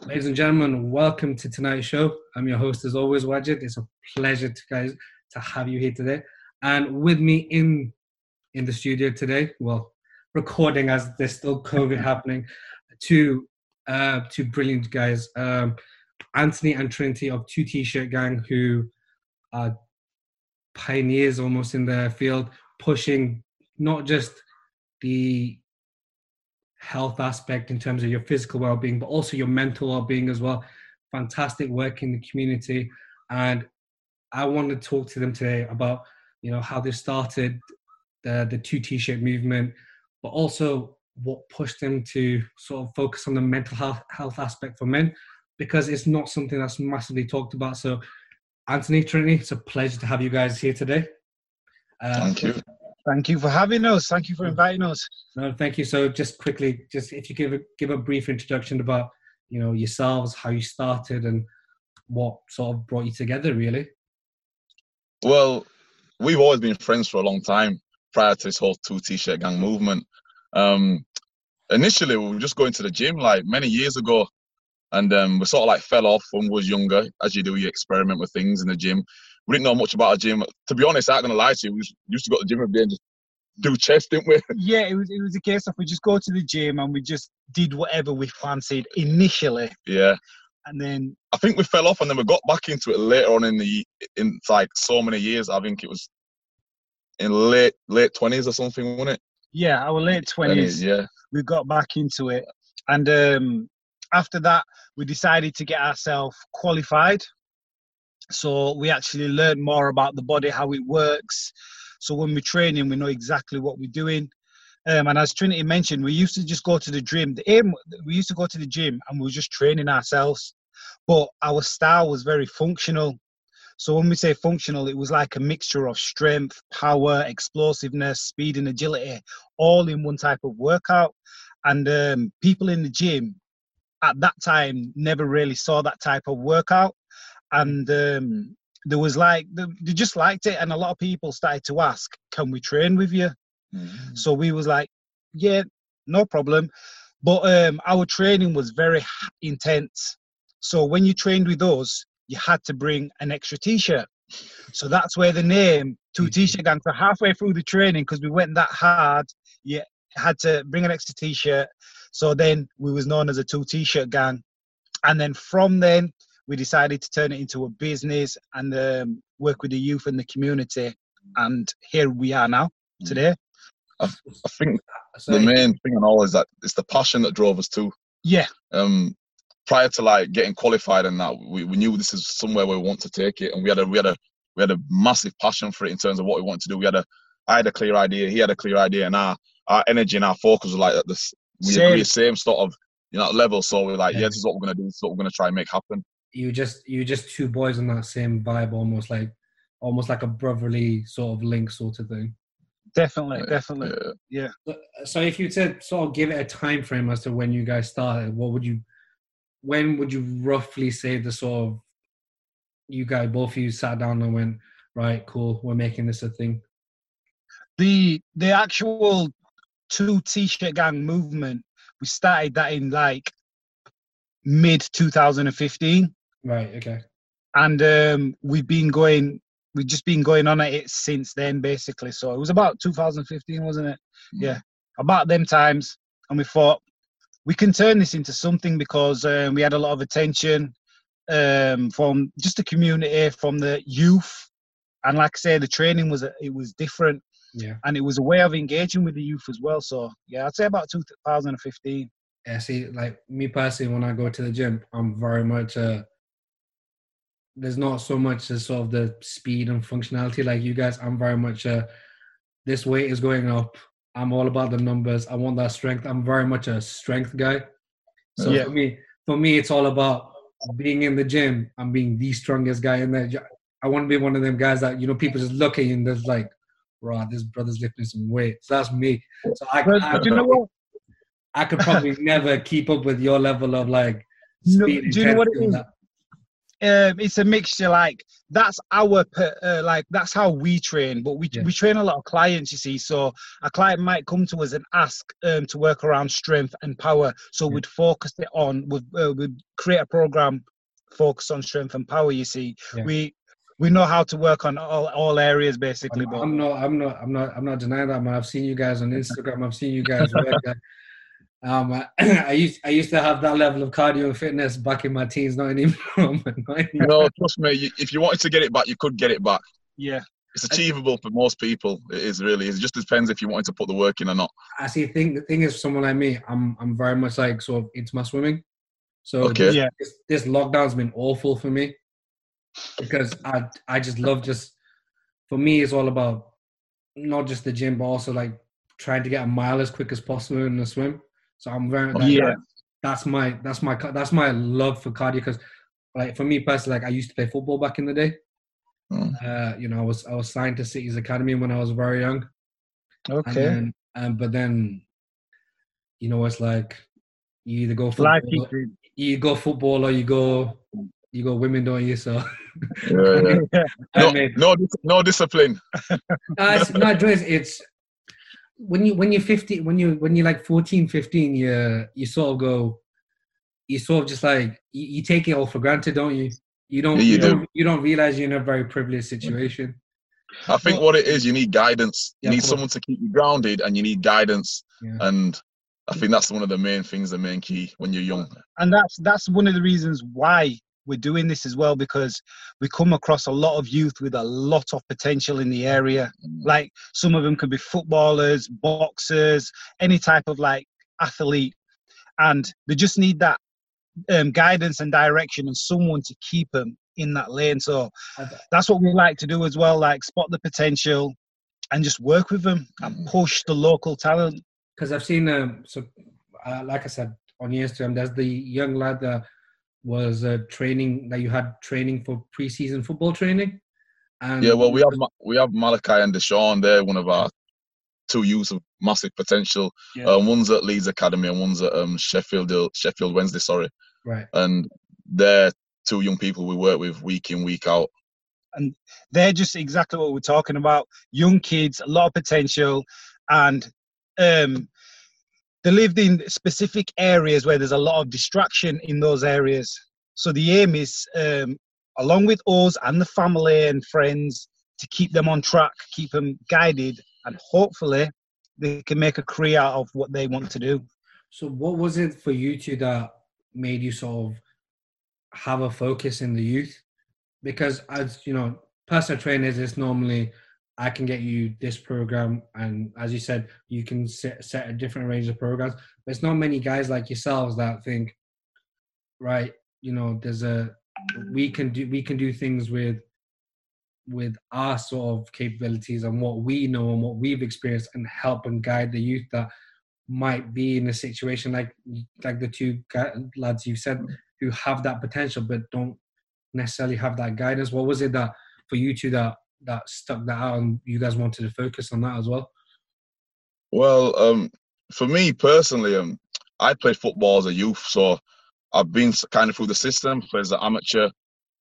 Ladies and gentlemen, welcome to tonight's show. I'm your host, as always, Wajid. It's a pleasure to guys to have you here today. And with me in in the studio today, well, recording as there's still COVID happening, two uh, two brilliant guys, um, Anthony and Trinity of Two T-Shirt Gang, who are pioneers almost in their field, pushing not just the health aspect in terms of your physical well-being, but also your mental well-being as well. Fantastic work in the community, and I want to talk to them today about you know how they started the the two t-shirt movement, but also what pushed them to sort of focus on the mental health health aspect for men because it's not something that's massively talked about. So, Anthony Trinity, it's a pleasure to have you guys here today. Uh, Thank you. Thank you for having us. Thank you for inviting us. No, thank you. So, just quickly, just if you give a, give a brief introduction about you know yourselves, how you started, and what sort of brought you together, really. Well, we've always been friends for a long time prior to this whole two t-shirt gang movement. Um, initially, we were just going to the gym like many years ago, and um, we sort of like fell off when we was younger. As you do, you experiment with things in the gym we didn't know much about a gym. To be honest, I ain't gonna lie to you, we used to go to the gym every day and just do chest, didn't we? Yeah, it was it was a case of we just go to the gym and we just did whatever we fancied initially. Yeah. And then I think we fell off and then we got back into it later on in the in like so many years. I think it was in late late twenties or something, wasn't it? Yeah, our late twenties. Yeah. We got back into it. And um after that we decided to get ourselves qualified so we actually learn more about the body, how it works. So when we're training, we know exactly what we're doing. Um, and as Trinity mentioned, we used to just go to the gym. The aim, we used to go to the gym and we were just training ourselves. But our style was very functional. So when we say functional, it was like a mixture of strength, power, explosiveness, speed, and agility, all in one type of workout. And um, people in the gym at that time never really saw that type of workout and um, there was like they just liked it, and a lot of people started to ask, "Can we train with you?" Mm-hmm. So we was like, "Yeah, no problem," but um, our training was very intense. So when you trained with us, you had to bring an extra T-shirt. So that's where the name Two mm-hmm. T-shirt gang. So halfway through the training, because we went that hard, you had to bring an extra T-shirt. So then we was known as a Two T-shirt gang, and then from then we decided to turn it into a business and um, work with the youth and the community. And here we are now mm. today. I, I think the main thing and all is that it's the passion that drove us to. Yeah. Um, prior to like getting qualified and that, we, we knew this is somewhere we want to take it, and we had a we had a we had a massive passion for it in terms of what we wanted to do. We had a I had a clear idea, he had a clear idea, and our our energy and our focus was like this. We same. agree, same sort of you know level. So we're like, yeah. yeah, this is what we're gonna do. This is what we're gonna try and make happen you just you just two boys on that same vibe, almost like almost like a brotherly sort of link sort of thing. Definitely, definitely, yeah. So, so if you to sort of give it a time frame as to when you guys started, what would you, when would you roughly say the sort of, you guys both of you sat down and went, right, cool, we're making this a thing. The the actual two t-shirt gang movement, we started that in like mid 2015. Right. Okay. And um, we've been going, we've just been going on at it since then, basically. So it was about 2015, wasn't it? Mm. Yeah, about them times. And we thought we can turn this into something because um, we had a lot of attention um, from just the community, from the youth, and like I say, the training was it was different. Yeah. And it was a way of engaging with the youth as well. So yeah, I'd say about 2015. Yeah, see, like me personally, when I go to the gym, I'm very much uh there's not so much as sort of the speed and functionality like you guys. I'm very much uh this weight is going up. I'm all about the numbers. I want that strength. I'm very much a strength guy. So yeah. for me, for me, it's all about being in the gym. I'm being the strongest guy in there. I want to be one of them guys that you know people just look at you and there's like, "Right, this brother's lifting some weight." So that's me. So I, I, you know what? I could probably never keep up with your level of like speed. No, do you know what it is? Um, it's a mixture. Like that's our per, uh, like that's how we train. But we Yeah. we train a lot of clients. You see, so a client might come to us and ask um, to work around strength and power. So Yeah. we'd focus it on. We'd, uh, we'd create a program focused on strength and power. You see, Yeah. we we know how to work on all, all areas basically. I'm, But I'm not, I'm not, I'm not, I'm not denying that, man. I've seen you guys on Instagram. I've seen you guys work. Um, I, I used, I used to have that level of cardio and fitness back in my teens. Not anymore. man. Not anymore. No, trust me. you- If you wanted to get it back, you could get it back. yeah, It's achievable for most people. It is really. It just depends if you wanted to put the work in or not. I see. Thing, the thing is, someone like me, I'm, I'm very much like sort of into my swimming. So Okay. this, Yeah. this, this lockdown's been awful for me because I, I just love just. For me, it's all about not just the gym, but also like trying to get a mile as quick as possible in the swim. So I'm very like, Yeah. That's my that's my that's my love for cardio because, like for me personally, like I used to play football back in the day. Mm. Uh, you know, I was I was signed to City's Academy when I was very young. And okay. then, um, but then, you know, it's like you either go football, Life you go football or you go you go women, don't you? So Yeah, yeah. I No, mean, no, dis- no discipline. uh, it's, no, it's, it's when you when you're 15 when you when you're like 14 15 you you sort of go you sort of just like you, you take it all for granted don't you you don't Yeah, you you, do. don't you don't realize you're in a very privileged situation I think what it is, you need guidance. You Yeah, need someone to keep you grounded, and you need guidance. Yeah. And I think that's one of the main things, the main key when you're young. and that's that's one of the reasons why we're doing this as well because we come across a lot of youth with a lot of potential in the area. Like some of them could be footballers boxers any type of like athlete. And they just need that um, guidance and direction and someone to keep them in that lane. So that's what we like to do as well like spot the potential and just work with them and push the local talent. Because I've seen um so uh, like I said on Instagram there's the young lad that was a training that you had training for preseason football training and Yeah, well, we have we have Malachi and Deshaun. They're one of our two youths of massive potential. Yeah. Um, one's at Leeds Academy and one's at um, Sheffield Sheffield Wednesday. Sorry, right and they're two young people we work with week in week out. And they're just exactly what we're talking about. Young kids, a lot of potential, and um, they lived in specific areas where there's a lot of destruction in those areas. So the aim is, um, along with us and the family and friends, to keep them on track, keep them guided, and hopefully they can make a career out of what they want to do. So, what was it for you two that made you sort of have a focus in the youth? Because, as you know, personal trainers is normally I can get you this program, and as you said, you can set, set a different range of programs. It's not many guys like yourselves that think, right? You know, there's a we can do we can do things with with our sort of capabilities and what we know and what we've experienced and help and guide the youth that might be in a situation like like the two lads you said who have that potential but don't necessarily have that guidance what was it that for you two that that stuck that out and you guys wanted to focus on that as well Well, um, for me personally, um, I played football as a youth, so I've been kind of through the system. Played as an amateur,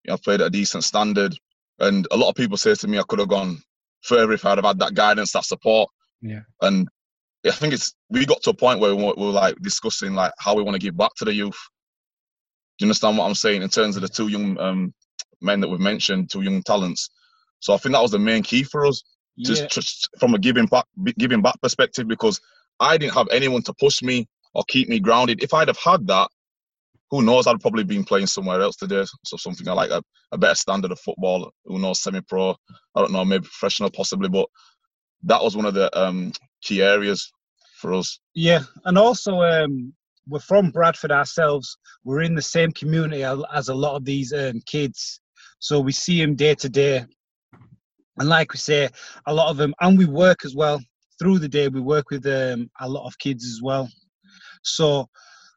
you know, played at a decent standard, and a lot of people say to me I could have gone further if I'd have had that guidance, that support. Yeah. And I think it's we got to a point where we were, we were like discussing like how we want to give back to the youth. Do you understand what I'm saying in terms of the two young um, men that we've mentioned, two young talents? So I think that was the main key for us just, Yeah, just from a giving back giving back perspective because I didn't have anyone to push me or keep me grounded. If I'd have had that, who knows? I'd probably been playing somewhere else today. So something like a, a better standard of football. Who knows? Semi-pro. I don't know. Maybe professional, possibly. But that was one of the um, key areas for us. Yeah, and also um, we're from Bradford ourselves. We're in the same community as a lot of these um, kids, so we see them day to day. And like we say, a lot of them, and we work as well through the day. We work with um, a lot of kids as well. So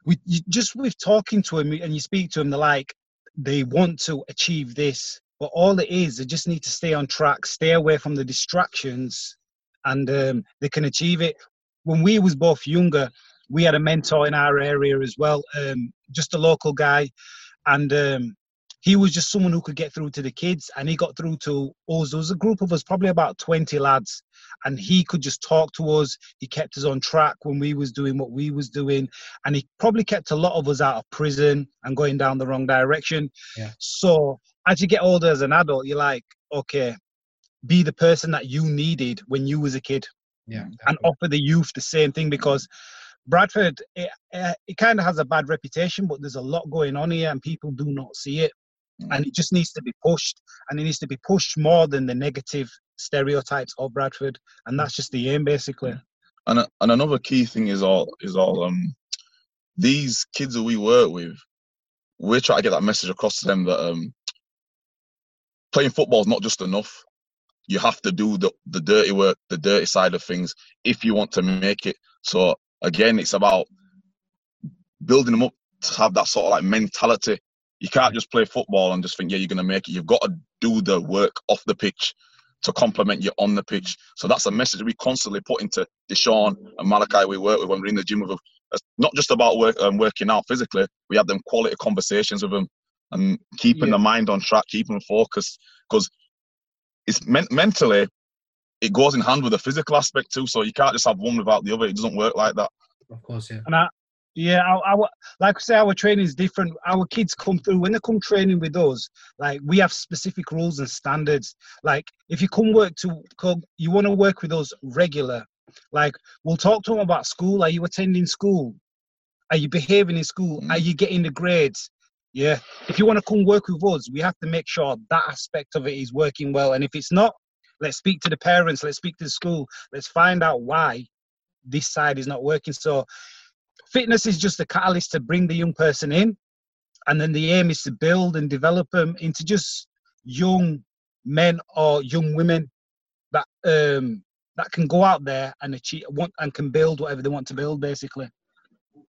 we you, just with talking to them and you speak to them, they're like they want to achieve this, but all it is, they just need to stay on track, stay away from the distractions, and um, they can achieve it when we was both younger, we had a mentor in our area as well, um, just a local guy, and um, he was just someone who could get through to the kids and he got through to us. There was a group of us probably about 20 lads and he could just talk to us. He kept us on track when we was doing what we was doing and he probably kept a lot of us out of prison and going down the wrong direction. Yeah. so as you get older as an adult you're like okay be the person that you needed when you was a kid. Yeah. and offer the youth the same thing because Bradford it, it kind of has a bad reputation but there's a lot going on here and people do not see it and it just needs to be pushed and it needs to be pushed more than the negative stereotypes of Bradford and that's just the aim basically And and another key thing is all is all um these kids that we work with, we're trying to get that message across to them that um playing football is not just enough. You have to do the the dirty work, the dirty side of things, if you want to make it. So again, it's about building them up to have that sort of like mentality. You can't just play football and just think, yeah, you're gonna make it. You've got to do the work off the pitch to complement you on the pitch. So that's a message we constantly put into Deshaun and Malachi we work with when we're in the gym with them. It's not just about work, um, working out physically. We have them quality conversations with them and keeping Yeah. the mind on track, keeping them focused. Because it's men- mentally, it goes in hand with the physical aspect too. So you can't just have one without the other. It doesn't work like that. Of course, yeah. and I yeah our, like I say our training is different. Our kids come through when they come training with us like we have specific rules and standards. Like if you come work to come you want to work with us regular. Like we'll talk to them about school. Are you attending school? Are you behaving in school? Are mm. you getting the grades? Yeah. If you want to come work with us we have to make sure that aspect of it is working well. And if it's not let's speak to the parents let's speak to the school let's find out why this side is not working. So fitness is just a catalyst to bring the young person in and then the aim is to build and develop them into just young men or young women that um that can go out there and achieve want and can build whatever they want to build basically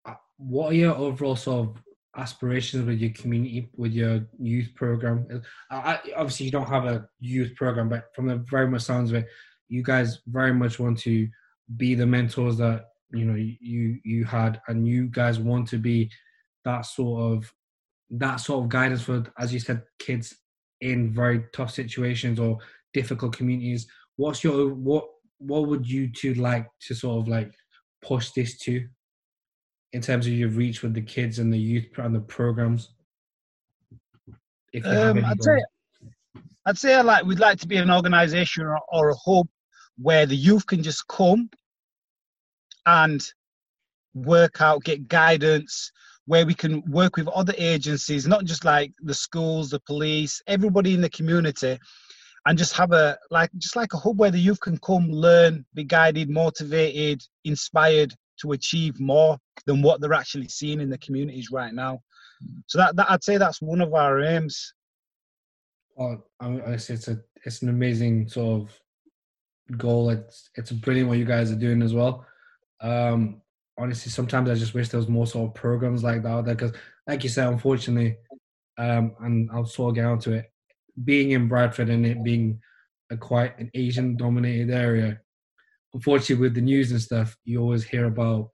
Uh, What are your overall sort of aspirations with your community, with your youth program? I, I, obviously, you don't have a youth program, but from the very much sounds of it, you guys very much want to be the mentors that you know you you had, and you guys want to be that sort of that sort of guidance for, as you said, kids in very tough situations or difficult communities. What's your what what would you two like to sort of like push this to in terms of your reach with the kids and the youth and the programs? If you have um, any I'd say I'd like we'd like to be an organization or, or a hub where the youth can just come and work out, get guidance, where we can work with other agencies, not just like the schools, the police, everybody in the community, and just have a like just like a hub where the youth can come, learn, be guided, motivated, inspired to achieve more than what they're actually seeing in the communities right now. So that, that I'd say that's one of our aims. Oh, I, say it's a it's an amazing sort of goal. It's it's brilliant what you guys are doing as well. Um, honestly, sometimes I just wish there was more sort of programs like that out there because, like you said, unfortunately, um, and I'll sort of get onto it. Being in Bradford and it being a quite an Asian dominated area, unfortunately, with the news and stuff, you always hear about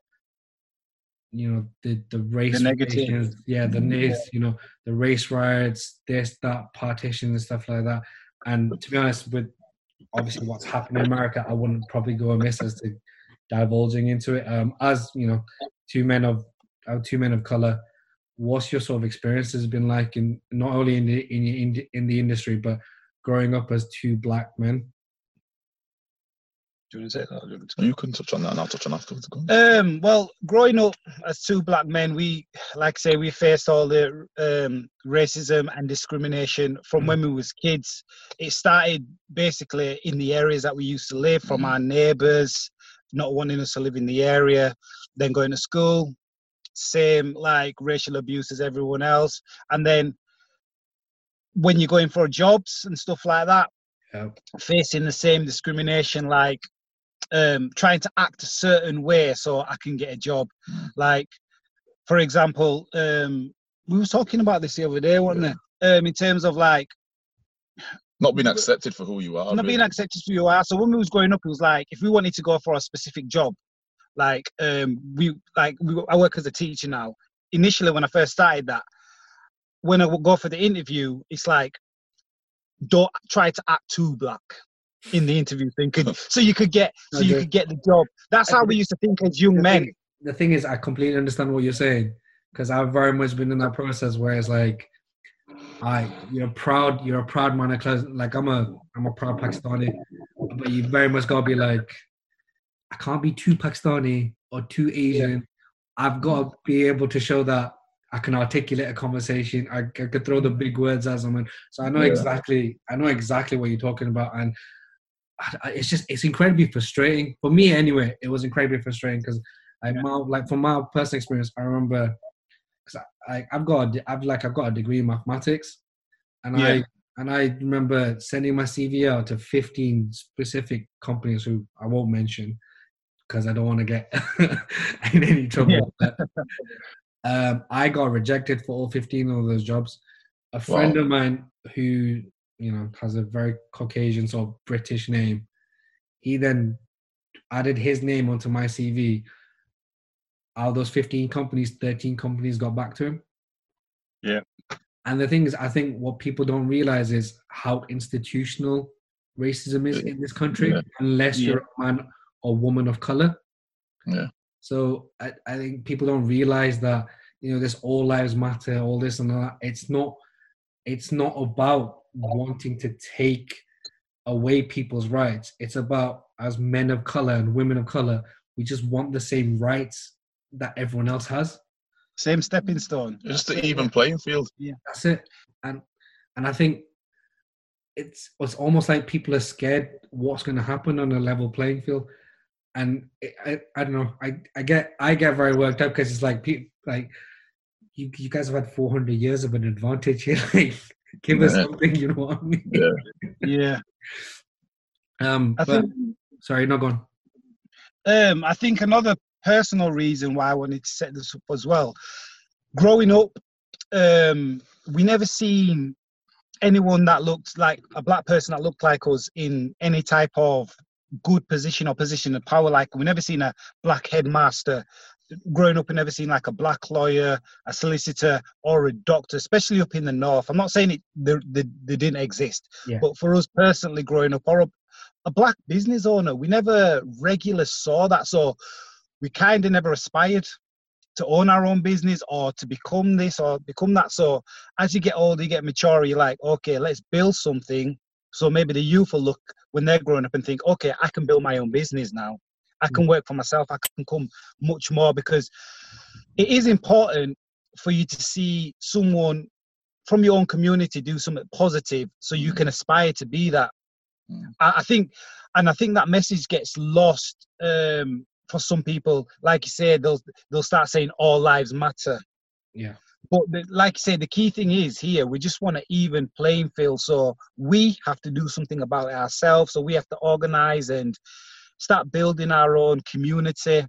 you know the the race negative. relations, yeah the race you know the race riots this that partition and stuff like that and to be honest with obviously what's happening in america i wouldn't probably go amiss as to divulging into it um as you know two men of uh, two men of color what's your sort of experiences been like in not only in the in, the- in, the- in the industry but growing up as two black men Do you want to say that? you to? You can touch on that and I'll touch on afterwards. Go on. Um, well, growing up as two black men, we, like I say, we faced all the um, racism and discrimination from when we was kids. It started basically in the areas that we used to live, from our neighbours not wanting us to live in the area, then going to school, same like racial abuse as everyone else, and then when you're going for jobs and stuff like that, yeah. facing the same discrimination like um trying to act a certain way so i can get a job. Like for example um we were talking about this the other day wasn't it? Um in terms of like Not being accepted for who you are. not being accepted for who you are so when we was growing up it was like if we wanted to go for a specific job like um we like we, i work as a teacher now initially when i first started that when I would go for the interview, it's like don't try to act too black in the interview thing, could, so you could get so you could get the job. That's how we used to think as young the men. Thing, the thing is, I completely understand what you're saying because I've very much been in that process where it's like, I you're proud, you're a proud man of class. Like I'm a I'm a proud Pakistani, but you very much gotta be like, I can't be too Pakistani or too Asian. Yeah. I've got to be able to show that I can articulate a conversation. I, I could throw the big words at someone. So I know yeah. exactly. I know exactly what you're talking about, and it's just it's incredibly frustrating for me. Anyway, it was incredibly frustrating because I yeah. like from my personal experience, I remember because I, I have got a, I've like I've got a degree in mathematics, and yeah. I and I remember sending my CV out to 15 specific companies who I won't mention because I don't want to get in any trouble. Yeah. Um, I got rejected for all 15 of those jobs. A friend wow. of mine who, you know, has a very Caucasian sort of British name, he then added his name onto my CV. Out of those 15 companies, 13 companies got back to him. Yeah. And the thing is, I think what people don't realize is how institutional racism is in this country, yeah. unless yeah. you're a man or woman of color. Yeah. So I, I think people don't realize that you know this all lives matter, all this and that. It's not it's not about wanting to take away people's rights. It's about as men of color and women of color, we just want the same rights that everyone else has. Same stepping stone. Just the even playing field. Yeah, that's it. And and I think it's it's almost like people are scared what's going to happen on a level playing field and I, I don't know. I, I get I get very worked up because it's like people like you you guys have had 400 years of an advantage here. like, give yeah. us something, you know what I mean? Yeah. yeah. Um, I but, think, sorry, not gone. Um, I think another personal reason why I wanted to set this up as well. Growing up, um, we never seen anyone that looked like a black person that looked like us in any type of good position or position of power. Like we never seen a black headmaster. Growing up, we never seen like a black lawyer, a solicitor, or a doctor, especially up in the north. I'm not saying it they, they, they didn't exist, yeah. but for us personally, growing up, or a, a black business owner, we never regular saw that. So we kind of never aspired to own our own business or to become this or become that. So as you get older, you get mature, you're like, okay, let's build something. So maybe the youth will look when they're growing up and think, okay, I can build my own business now. I can mm. work for myself. I can come much more because it is important for you to see someone from your own community do something positive so you can mm. aspire to be that. I, I think, and I think that message gets lost um, for some people. Like you said, they'll they'll start saying all lives matter. Yeah. But the, like I say, the key thing is here we just want an even playing field. So we have to do something about it ourselves. So we have to organize and start building our own community.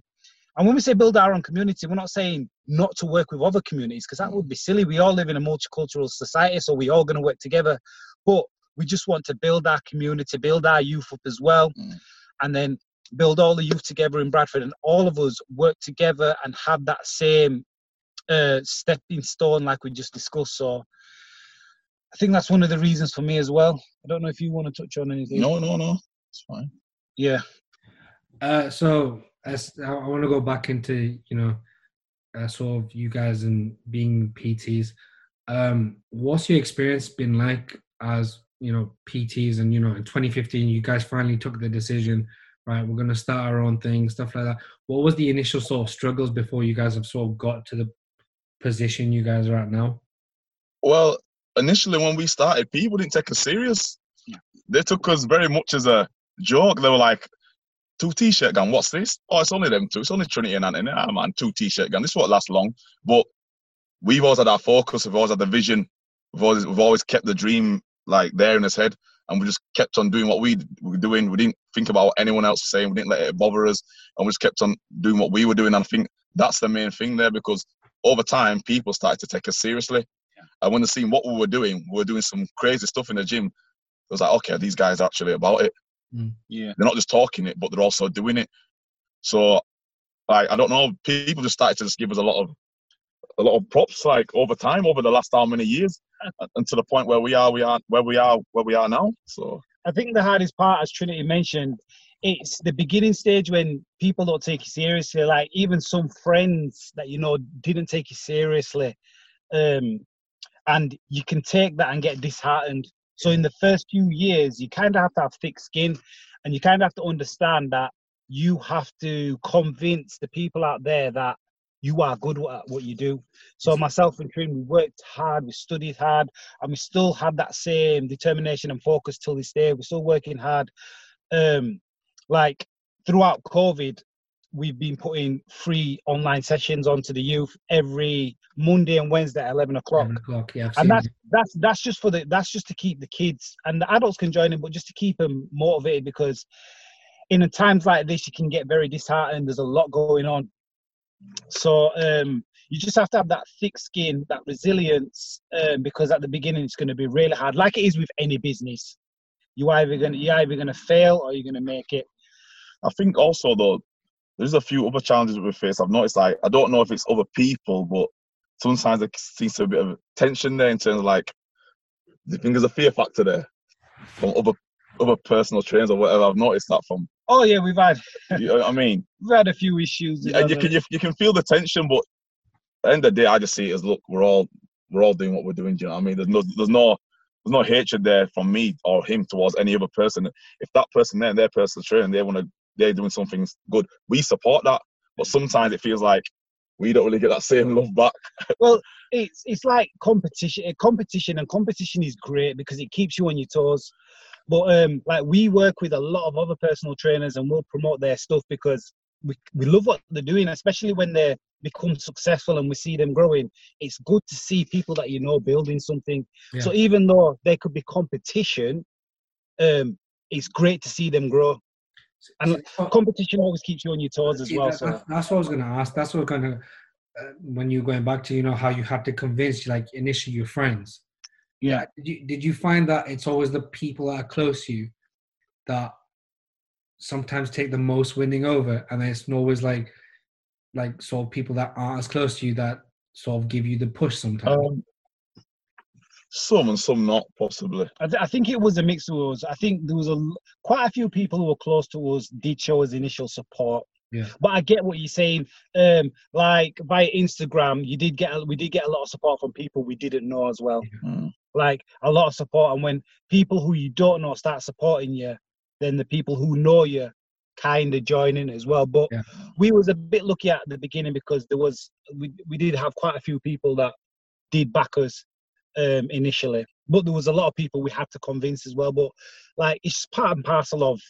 And when we say build our own community, we're not saying not to work with other communities because that would be silly. We all live in a multicultural society, so we're all going to work together. But we just want to build our community, build our youth up as well, mm. and then build all the youth together in Bradford, and all of us work together and have that same uh, stepping stone, like we just discussed. So I think that's one of the reasons for me as well. I don't know if you want to touch on anything. No, no, no. It's fine. Yeah. Uh, so as I want to go back into you know, uh, sort of you guys and being PTs. Um, what's your experience been like as you know PTs? And you know, in 2015, you guys finally took the decision right we're going to start our own thing stuff like that what was the initial sort of struggles before you guys have sort of got to the position you guys are at now? Well, initially when we started, people didn't take us serious. They took us very much as a joke. They were like, two t-shirt gun, what's this? Oh, it's only them two. It's only Trinity and Anthony. Ah, man, two t-shirt gun. This won't last long. But we've always had our focus. We've always had the vision. We've always, we've always kept the dream like there in his head. And we just kept on doing what we were doing. We didn't think about what anyone else was saying. We didn't let it bother us. And we just kept on doing what we were doing. And I think that's the main thing there because over time, people started to take us seriously. Yeah. And when they seen what we were doing, we were doing some crazy stuff in the gym. It was like, okay, these guys are actually about it. Mm. Yeah. They're not just talking it, but they're also doing it. So, like, I don't know, people just started to just give us a lot of a lot of props like over time, over the last how many years, and to the point where we are, we are where we are, where we are now. So I think the hardest part, as Trinity mentioned, it's the beginning stage when people don't take you seriously. Like even some friends that you know didn't take you seriously, um, and you can take that and get disheartened. So in the first few years, you kind of have to have thick skin, and you kind of have to understand that you have to convince the people out there that you are good at what you do. So myself and Trin, we worked hard, we studied hard, and we still have that same determination and focus till this day. We're still working hard. Um, like throughout COVID, we've been putting free online sessions onto the youth every Monday and Wednesday at eleven o'clock. 11 o'clock, yeah. And that's that's that's just for the that's just to keep the kids and the adults can join in, but just to keep them motivated because in a times like this you can get very disheartened. There's a lot going on, so um, you just have to have that thick skin, that resilience, um, because at the beginning it's going to be really hard, like it is with any business. You either gonna you're either gonna fail or you're gonna make it. I think also though, there's a few other challenges we face. I've noticed like I don't know if it's other people, but sometimes there seems to be a bit of tension there in terms of like I think there's a fear factor there from other other personal trainers or whatever. I've noticed that from Oh yeah, we've had you know I mean. we've had a few issues. and you can you, you can feel the tension, but at the end of the day, I just see it as look, we're all we're all doing what we're doing. Do you know what I mean? There's no there's no there's no hatred there from me or him towards any other person. If that person there and their personal training, they want to they're doing something good, we support that. But sometimes it feels like we don't really get that same love back. Well, it's it's like competition competition and competition is great because it keeps you on your toes but um like we work with a lot of other personal trainers and we'll promote their stuff because we, we love what they're doing especially when they become successful and we see them growing. It's good to see people that you know building something. So even though there could be competition um it's great to see them grow. And competition always keeps you on your toes as well so. that's, what I was going to ask. That's what going to uh, when you're going back to you know how you had to convince like initially your friends. Yeah Did you did you find that it's always the people that are close to you that sometimes take the most winning over, and then it's always like like sort of people that aren't as close to you that sort of give you the push sometimes. um, Some and some not, possibly. I, th- I think it was a mix of us. I think there was a quite a few people who were close to us did show us initial support. Yeah. But I get what you're saying. Um, like via Instagram, you did get a, we did get a lot of support from people we didn't know as well. Mm. Like a lot of support, and when people who you don't know start supporting you, then the people who know you kind of join in as well. But Yeah. we was a bit lucky at the beginning because there was we we did have quite a few people that did back us um, initially, but there was a lot of people we had to convince as well. But like it's part and parcel of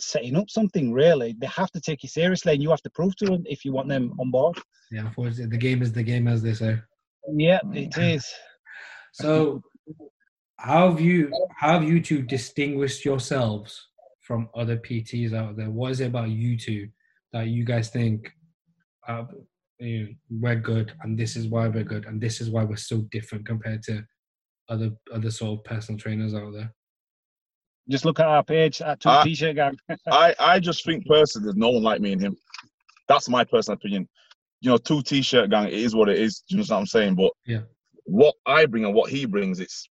setting up something. Really, they have to take you seriously, and you have to prove to them if you want them on board. Yeah, unfortunately, the game is the game, as they say. Yeah, it is. So, how have you how have you two distinguished yourselves from other PTs out there? What is it about you two that you guys think uh, you know, we're good, and this is why we're good, and this is why we're so different compared to other other sort of personal trainers out there? Just look at our page at two Ah. t-shirt gang. I, I just think personally, there's no one like me and him. That's my personal opinion. You know, two t-shirt gang, it is what it is. Do you know what I'm saying? But Yeah. What I bring and what he brings, it's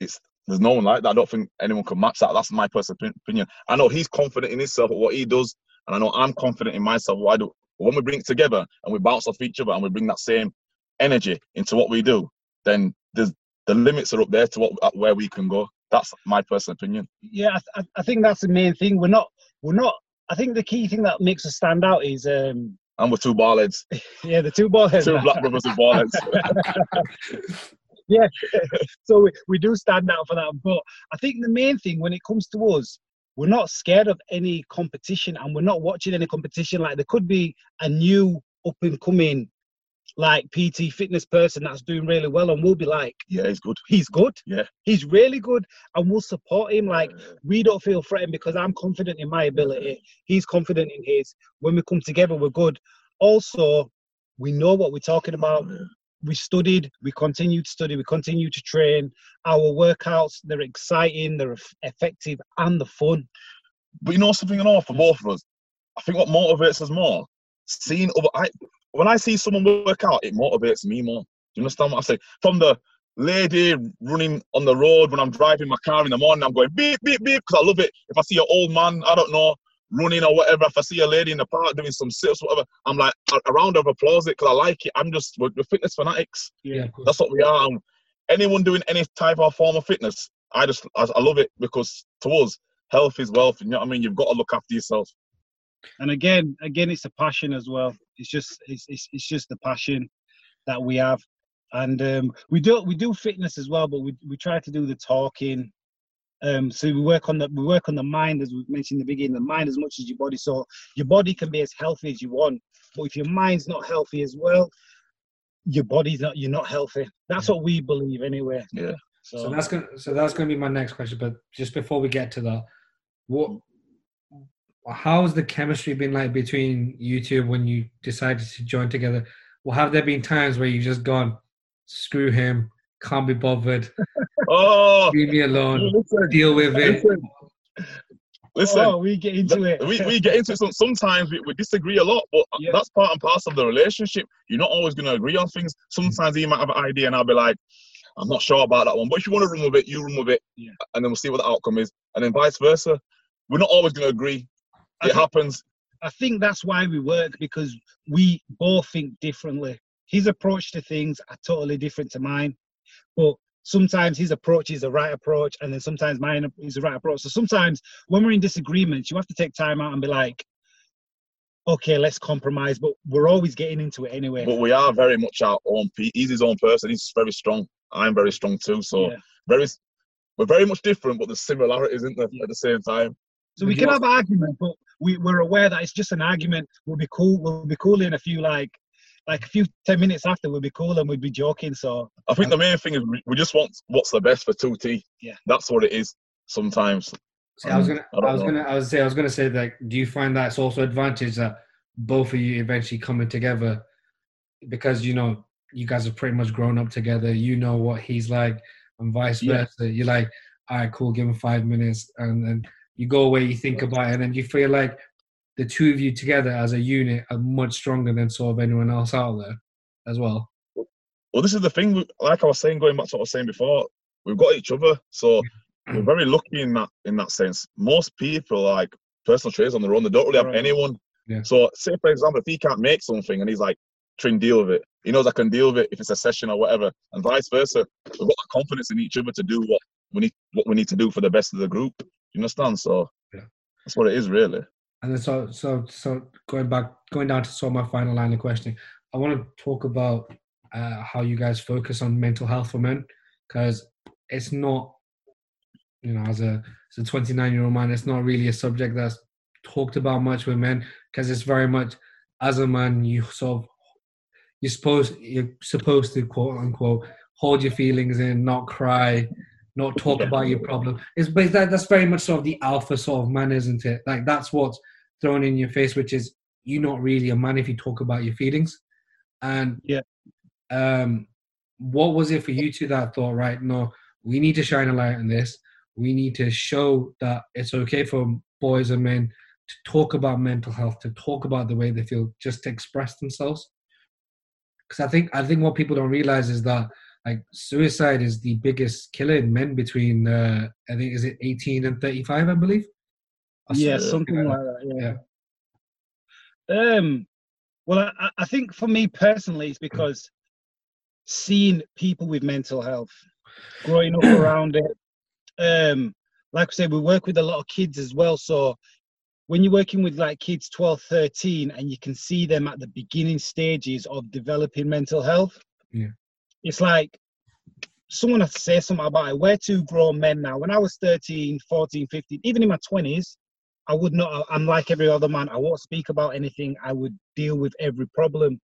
it's there's no one like that. I don't think anyone can match that. That's my personal opinion. I know he's confident in himself at what he does, and I know I'm confident in myself what I do. When we bring it together and we bounce off each other and we bring that same energy into what we do, then there's the limits are up there to what where we can go. That's my personal opinion. Yeah, I, I- I think that's the main thing. We're not. We're not. I think the key thing that makes us stand out is um And we're two ball heads, yeah the two ball heads. two black brothers with ball heads. so we, we do stand out for that. But I think the main thing when it comes to us, we're not scared of any competition and we're not watching any competition. Like there could be a new up and coming like PT fitness person that's doing really well and we'll be like, yeah, he's good. he's good. Yeah. He's really good and we'll support him. Like we don't feel threatened because I'm confident in my ability. He's confident in his. When we come together, we're good. Also, we know what we're talking about. We studied, we continue to study, we continue to train. Our workouts, they're exciting, they're effective, and they're fun. But you know something and all for both of us. I think what motivates us more, seeing other. I when I see someone work out, it motivates me more. Do you understand what I say? From the lady running on the road when I'm driving my car in the morning, I'm going beep beep beep because I love it. If I see an old man, I don't know, running or whatever, if I see a lady in the park doing some sit-ups, whatever, I'm like a, a round of applause it because I like it. I'm just we're, we're fitness fanatics. Yeah. That's what we are. And anyone doing any type of form of fitness, I just I, I love it because to us, health is wealth. You know what I mean? You've got to look after yourself. And again, again, it's a passion as well. It's just it's it's, it's just the passion that we have, and um, we do we do fitness as well, but we we try to do the talking. Um, so we work on the we work on the mind as we mentioned in the beginning, the mind as much as your body. So your body can be as healthy as you want, but if your mind's not healthy as well, your body's not you're not healthy. That's what we believe anyway. Yeah. So, So that's gonna so that's gonna be my next question. But just before we get to that, what how's the chemistry been like between you two when you decided to join together? Well, have there been times where you've just gone, screw him, can't be bothered, Oh, leave me alone, listen, deal with it? listen, listen. oh, we get into it. we, we get into it. So sometimes we, we disagree a lot, but Yeah. that's part and parcel of the relationship. You're not always going to agree on things. Sometimes he might have an idea, and I'll be like, I'm not sure about that one. But if you want to run with it, you run with it, Yeah. and then we'll see what the outcome is. And then vice versa. We're not always going to agree. It think- happens. I think that's why we work because we both think differently. His approach to things are totally different to mine, but sometimes his approach is the right approach, and then sometimes mine is the right approach. So sometimes when we're in disagreements, you have to take time out and be like, "Okay, let's compromise." But we're always getting into it anyway. But we are very much our own. pe- He's his own person. He's very strong. I'm very strong too. So Yeah. very, we're very much different, but there's similarities, isn't there? Yeah. At the same time. So we can have argument, but we, we're aware that it's just an argument. We'll be cool. We'll be cool in a few like like a few ten minutes after we'll be cool and we'd be joking. So I think the main thing is we, we just want what's the best for 2T. Yeah. That's what it is sometimes. See, I was Um, gonna, I I was know. gonna, I was say, I was gonna say that. Do you find that it's also advantage that both of you eventually coming together because you know you guys have pretty much grown up together. You know what he's like, and vice Yeah. versa. You're like, all right, cool, give him five minutes, and then you go away, you think about it, and then you feel like the two of you together as a unit are much stronger than sort of anyone else out there as well. Well, this is the thing. Like I was saying, going back to what I was saying before, we've got each other, so we're very lucky in that in that sense. Most people like personal trainers on their own; they don't really have Right. anyone. Yeah. So, say for example, if he can't make something and he's like, "Try and deal with it," he knows I can deal with it if it's a session or whatever, and vice versa. We've got the confidence in each other to do what we need what we need to do for the best of the group. You understand? So, Yeah. that's what it is, really. And then so so so going back going down to sort of my final line of questioning, I want to talk about uh, how you guys focus on mental health for men because it's not you know as a as a 29 year old man it's not really a subject that's talked about much with men because it's very much as a man you sort of you're supposed you're supposed to quote unquote hold your feelings in not cry not talk Yeah. about your problem. It's but that, that's very much sort of the alpha sort of man isn't it? Like that's what's thrown in your face which is you're not really a man if you talk about your feelings. And Yeah. um what was it for you to that thought right no we need to shine a light on this. We need to show that it's okay for boys and men to talk about mental health to talk about the way they feel just to express themselves? Because i think i think what people don't realize is that like suicide is the biggest killer in men between uh i think is it 18 and 35 i believe Or yeah, something like that. Yeah. Um. Well, I, I think for me personally, it's because seeing people with mental health, growing up around it. Um, like I said, we work with a lot of kids as well. So when you're working with like kids 12, 13, and you can see them at the beginning stages of developing mental health, Yeah. It's like someone has to say something about it. We're two grown men now. When I was 13, 14, 15, even in my 20s, I would not, I'm like every other man. I won't speak about anything. I would deal with every problem.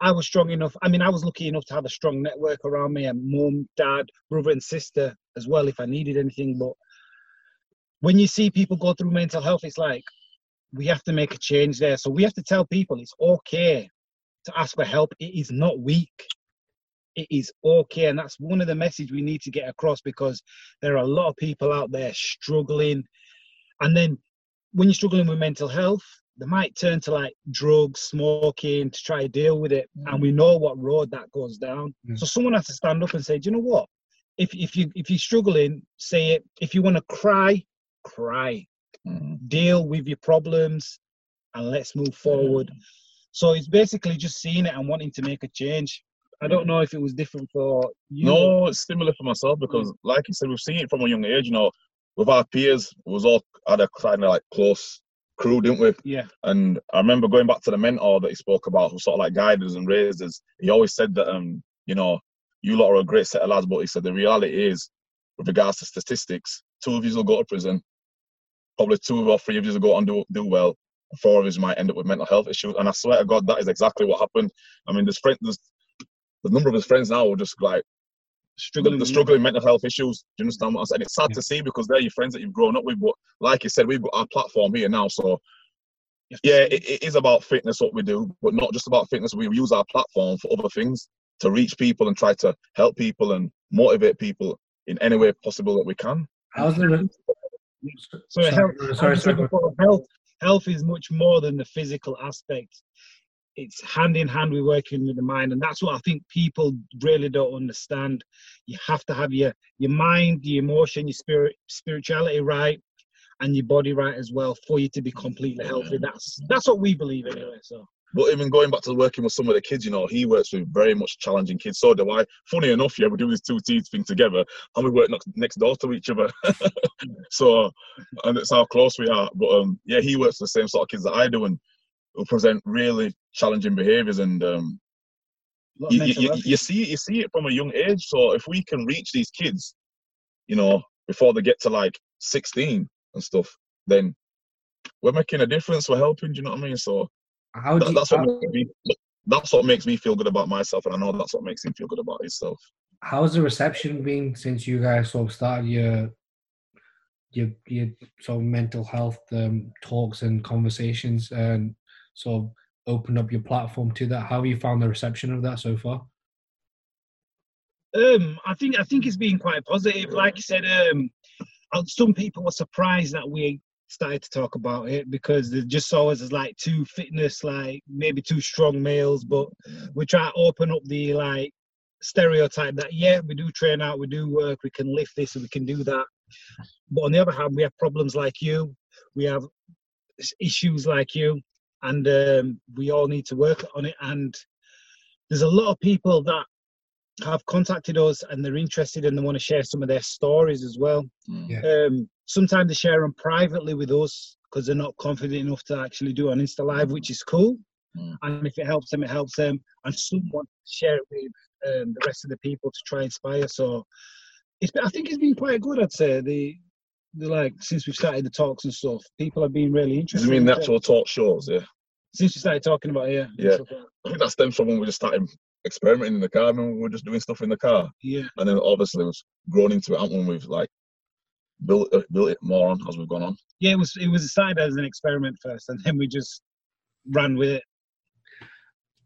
I was strong enough. I mean, I was lucky enough to have a strong network around me and mum, dad, brother, and sister as well if I needed anything. But when you see people go through mental health, it's like we have to make a change there. So we have to tell people it's okay to ask for help. It is not weak. It is okay. And that's one of the message we need to get across because there are a lot of people out there struggling. And then when you're struggling with mental health, they might turn to like drugs, smoking to try to deal with it, and we know what road that goes down. Mm. So someone has to stand up and say, "Do you know what? If if you if you're struggling, say it. If you want to cry, cry. Mm. Deal with your problems, and let's move forward." So it's basically just seeing it and wanting to make a change. I don't know if it was different for you. No, it's similar for myself because, like you said, we've seen it from a young age. You know, with our peers, we was all had a kind of like close crew, didn't we? Yeah. And I remember going back to the mentor that he spoke about, who sort of like guided us and raised us. He always said that, um, you know, you lot are a great set of lads, but he said the reality is, with regards to statistics, two of you will go to prison, probably two or three of you will go and do do well, four of you might end up with mental health issues. And I swear to God, that is exactly what happened. I mean, there's there's the number of his friends now are just like Struggling. the, mm-hmm. the struggling mental health issues. Do you understand what I'm saying? It's sad to see because they're your friends that you've grown up with. But like you said, we've got our platform here now. So yeah, it, it is about fitness what we do, but not just about fitness. We use our platform for other things to reach people and try to help people and motivate people in any way possible that we can. How's the So Sorry, health, sorry, sorry, health, health is much more than the physical aspect. It's hand in hand with working with the mind, and that's what I think people really don't understand. You have to have your your mind, your emotion, your spirit, spirituality right, and your body right as well for you to be completely healthy. That's that's what we believe anyway. So But even going back to working with some of the kids, you know, he works with very much challenging kids. So do I. Funny enough, yeah, we do this two teams thing together, and we work next, next door to each other. so, and it's how close we are. But um, yeah, he works with the same sort of kids that I do, and who present really challenging behaviours. And um, you, you, you see, you see it from a young age. So if we can reach these kids, you know, before they get to like 16 and stuff, then we're making a difference. We're helping. Do you know what I mean? So. how do That, you, that's what me, that's what makes me feel good about myself, and I know that's what makes him feel good about himself. how's the reception been since you guys sort of started your your your sort of mental health um, talks and conversations and sort of opened up your platform to that? How have you found the reception of that so far? Um, I think I think it's been quite positive. Like you said, um, uh, some people were surprised that we started to talk about it because they just saw us as like two fitness, like maybe two strong males. But we try to open up the like stereotype that yeah, we do train out, we do work, we can lift this, and we can do that. But on the other hand, we have problems like you, we have issues like you, and um, we all need to work on it. And there's a lot of people that have contacted us and they're interested and they want to share some of their stories as well. Yeah. Um, sometimes they share them privately with us because they're not confident enough to actually do an Insta Live, which is cool. Mm. And if it helps them, it helps them. And someone share it with um, the rest of the people to try and inspire. So it's, been- I think it's been quite good. I'd say the, the like since we've started the talks and stuff, people have been really Do interested. you mean in the actual talk shows? Yeah, Since we started talking about it, yeah, Yeah. stuff like that. I think that stems from when we just started experimenting in the car. I mean, we were just doing stuff in the car, yeah. and then obviously we've grown into it. haven't we? We've like built uh, built it more on as we've gone on. yeah, it was it was started as an experiment first, and then we just ran with it.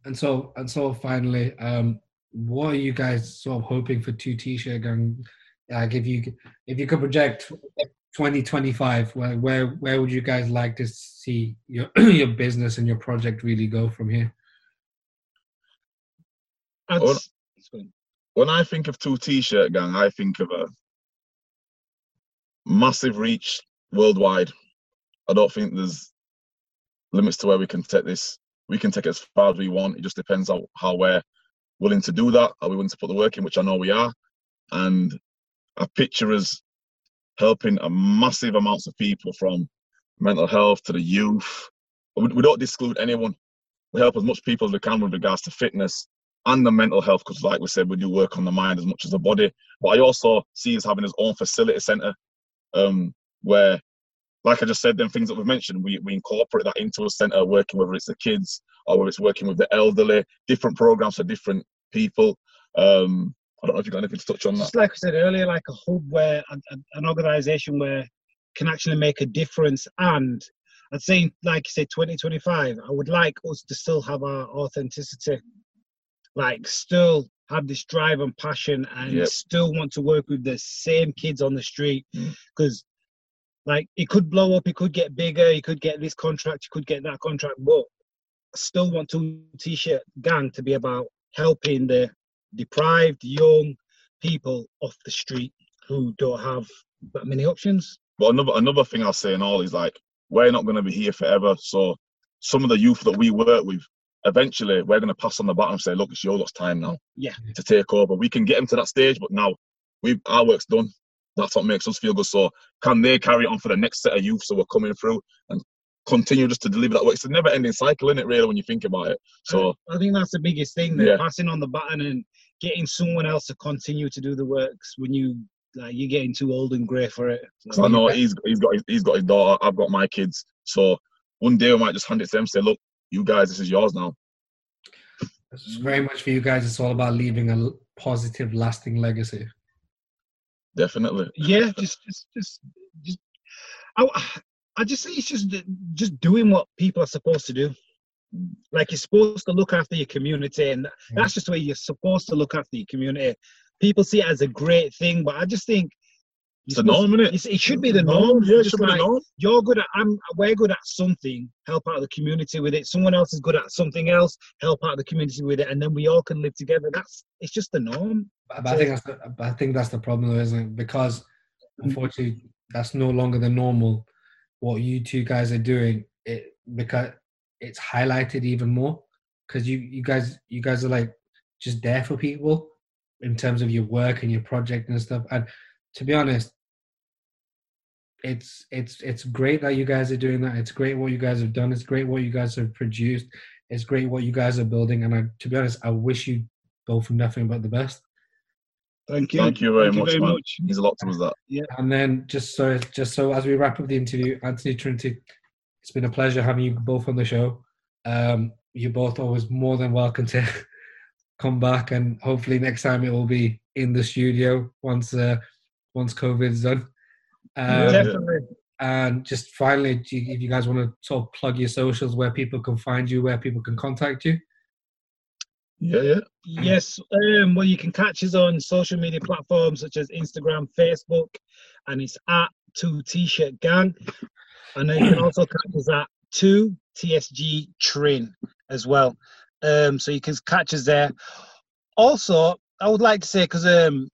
And so and so finally, um, what are you guys sort of hoping for two T-shirt gang? Like if you if you could project 2025, where where where would you guys like to see your your business and your project really go from here? I'd s- sorry. When I think of two T-shirt gang, I think of a massive reach worldwide. I don't think there's limits to where we can take this. We can take it as far as we want. It just depends on how we're willing to do that. Are we willing to put the work in, which I know we are. And I picture us helping a massive amounts of people from mental health to the youth. We, don't exclude anyone. We help as much people as we can with regards to fitness and the mental health, because like we said, we do work on the mind as much as the body. But I also see us having his own facility centre um, where, like I just said, them things that we've mentioned, we, we incorporate that into a centre, working whether it's the kids or whether it's working with the elderly, different programs for different people. Um, I don't know if you've got anything to touch on that. just like I said earlier, like a hub where an, an- an organisation where can actually make a difference. And I'd say, like you said, 2025, I would like us to still have our authenticity, like still have this drive and passion, and Yep. still want to work with the same kids on the street Mm. because. like it could blow up, it could get bigger, you could get this contract, you could get that contract, but I still want two t-shirt gang to be about helping the deprived young people off the street who don't have that many options. But another another thing I'll say in all is like we're not going to be here forever. So some of the youth that we work with, eventually we're going to pass on the baton and say, look, it's your lot's time now. Yeah. To take over. We can get them to that stage, but now we our work's done. That's what makes us feel good. So can they carry on for the next set of youth so we're coming through and continue just to deliver that work? It's a never ending cycle, isn't it, really, when you think about it? So I think that's the biggest thing, yeah. passing on the baton and getting someone else to continue to do the works when you like you're getting too old and grey for it. So I know he's he's got his, he's got his daughter. I've got my kids. So one day we might just hand it to them. and Say, look, you guys, this is yours now. It's very much for you guys. It's all about leaving a positive, lasting legacy. Definitely. Yeah, just just just, just I, I just say it's just just doing what people are supposed to do. Like you're supposed to look after your community, and that's just the way you're supposed to look after your community people see it as a great thing, but I just think it's the norm, isn't it? It should be the norm. Yeah, it should like, be the norm. You're good at. I'm. We're good at something. Help out the community with it. Someone else is good at something else. Help out the community with it, and then we all can live together. That's. It's just the norm. But I think that's. The, I think that's the problem, though, isn't it? Because mm. unfortunately, that's no longer the normal. What you two guys are doing, it because it's highlighted even more. Because you, you guys, you guys are like just there for people in terms of your work and your project and stuff. And to be honest, it's it's it's great that you guys are doing that. It's great what you guys have done. It's great what you guys have produced. It's great what you guys are building. And I, to be honest, I wish you both nothing but the best. Thank you. Thank you very, Thank much, you very much. There's a lot to that. Yeah. And then just so just so as we wrap up the interview, Anthony Trinity, it's been a pleasure having you both on the show. Um, you're both always more than welcome to come back, and hopefully next time it will be in the studio once uh, once COVID's done. Um, Definitely. And just finally, if you guys want to sort of plug your socials, where people can find you, where people can contact you. Yeah, yeah. Yes. Um, well, you can catch us on social media platforms such as Instagram, Facebook, and it's at Two T-Shirt Gang. And then you can also catch us at Two TSG Trin as well. Um, so you can catch us there. Also, I would like to say because um,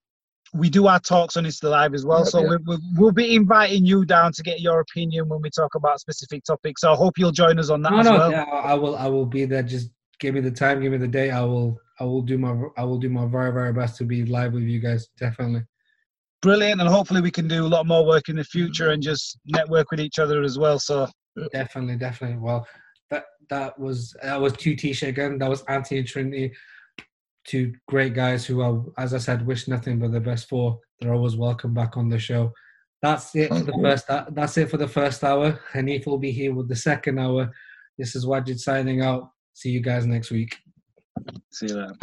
we do our talks on Insta Live as well, yeah, so yeah. We, we'll be inviting you down to get your opinion when we talk about specific topics. So I hope you'll join us on that no, as no, well. Yeah, I will. I will be there. Just give me the time, give me the day. I will. I will do my. I will do my very very best to be live with you guys. Definitely. Brilliant, and hopefully we can do a lot more work in the future and just network with each other as well. So definitely, definitely. Well, that that was that was two t-shirt gang. That was Anthony and Trinity, two great guys who are, as I said, wish nothing but the best for. They're always welcome back on the show. That's it for the first. That's it for the first hour. Hanif will be here with the second hour. This is Wajid signing out. See you guys next week. See you later.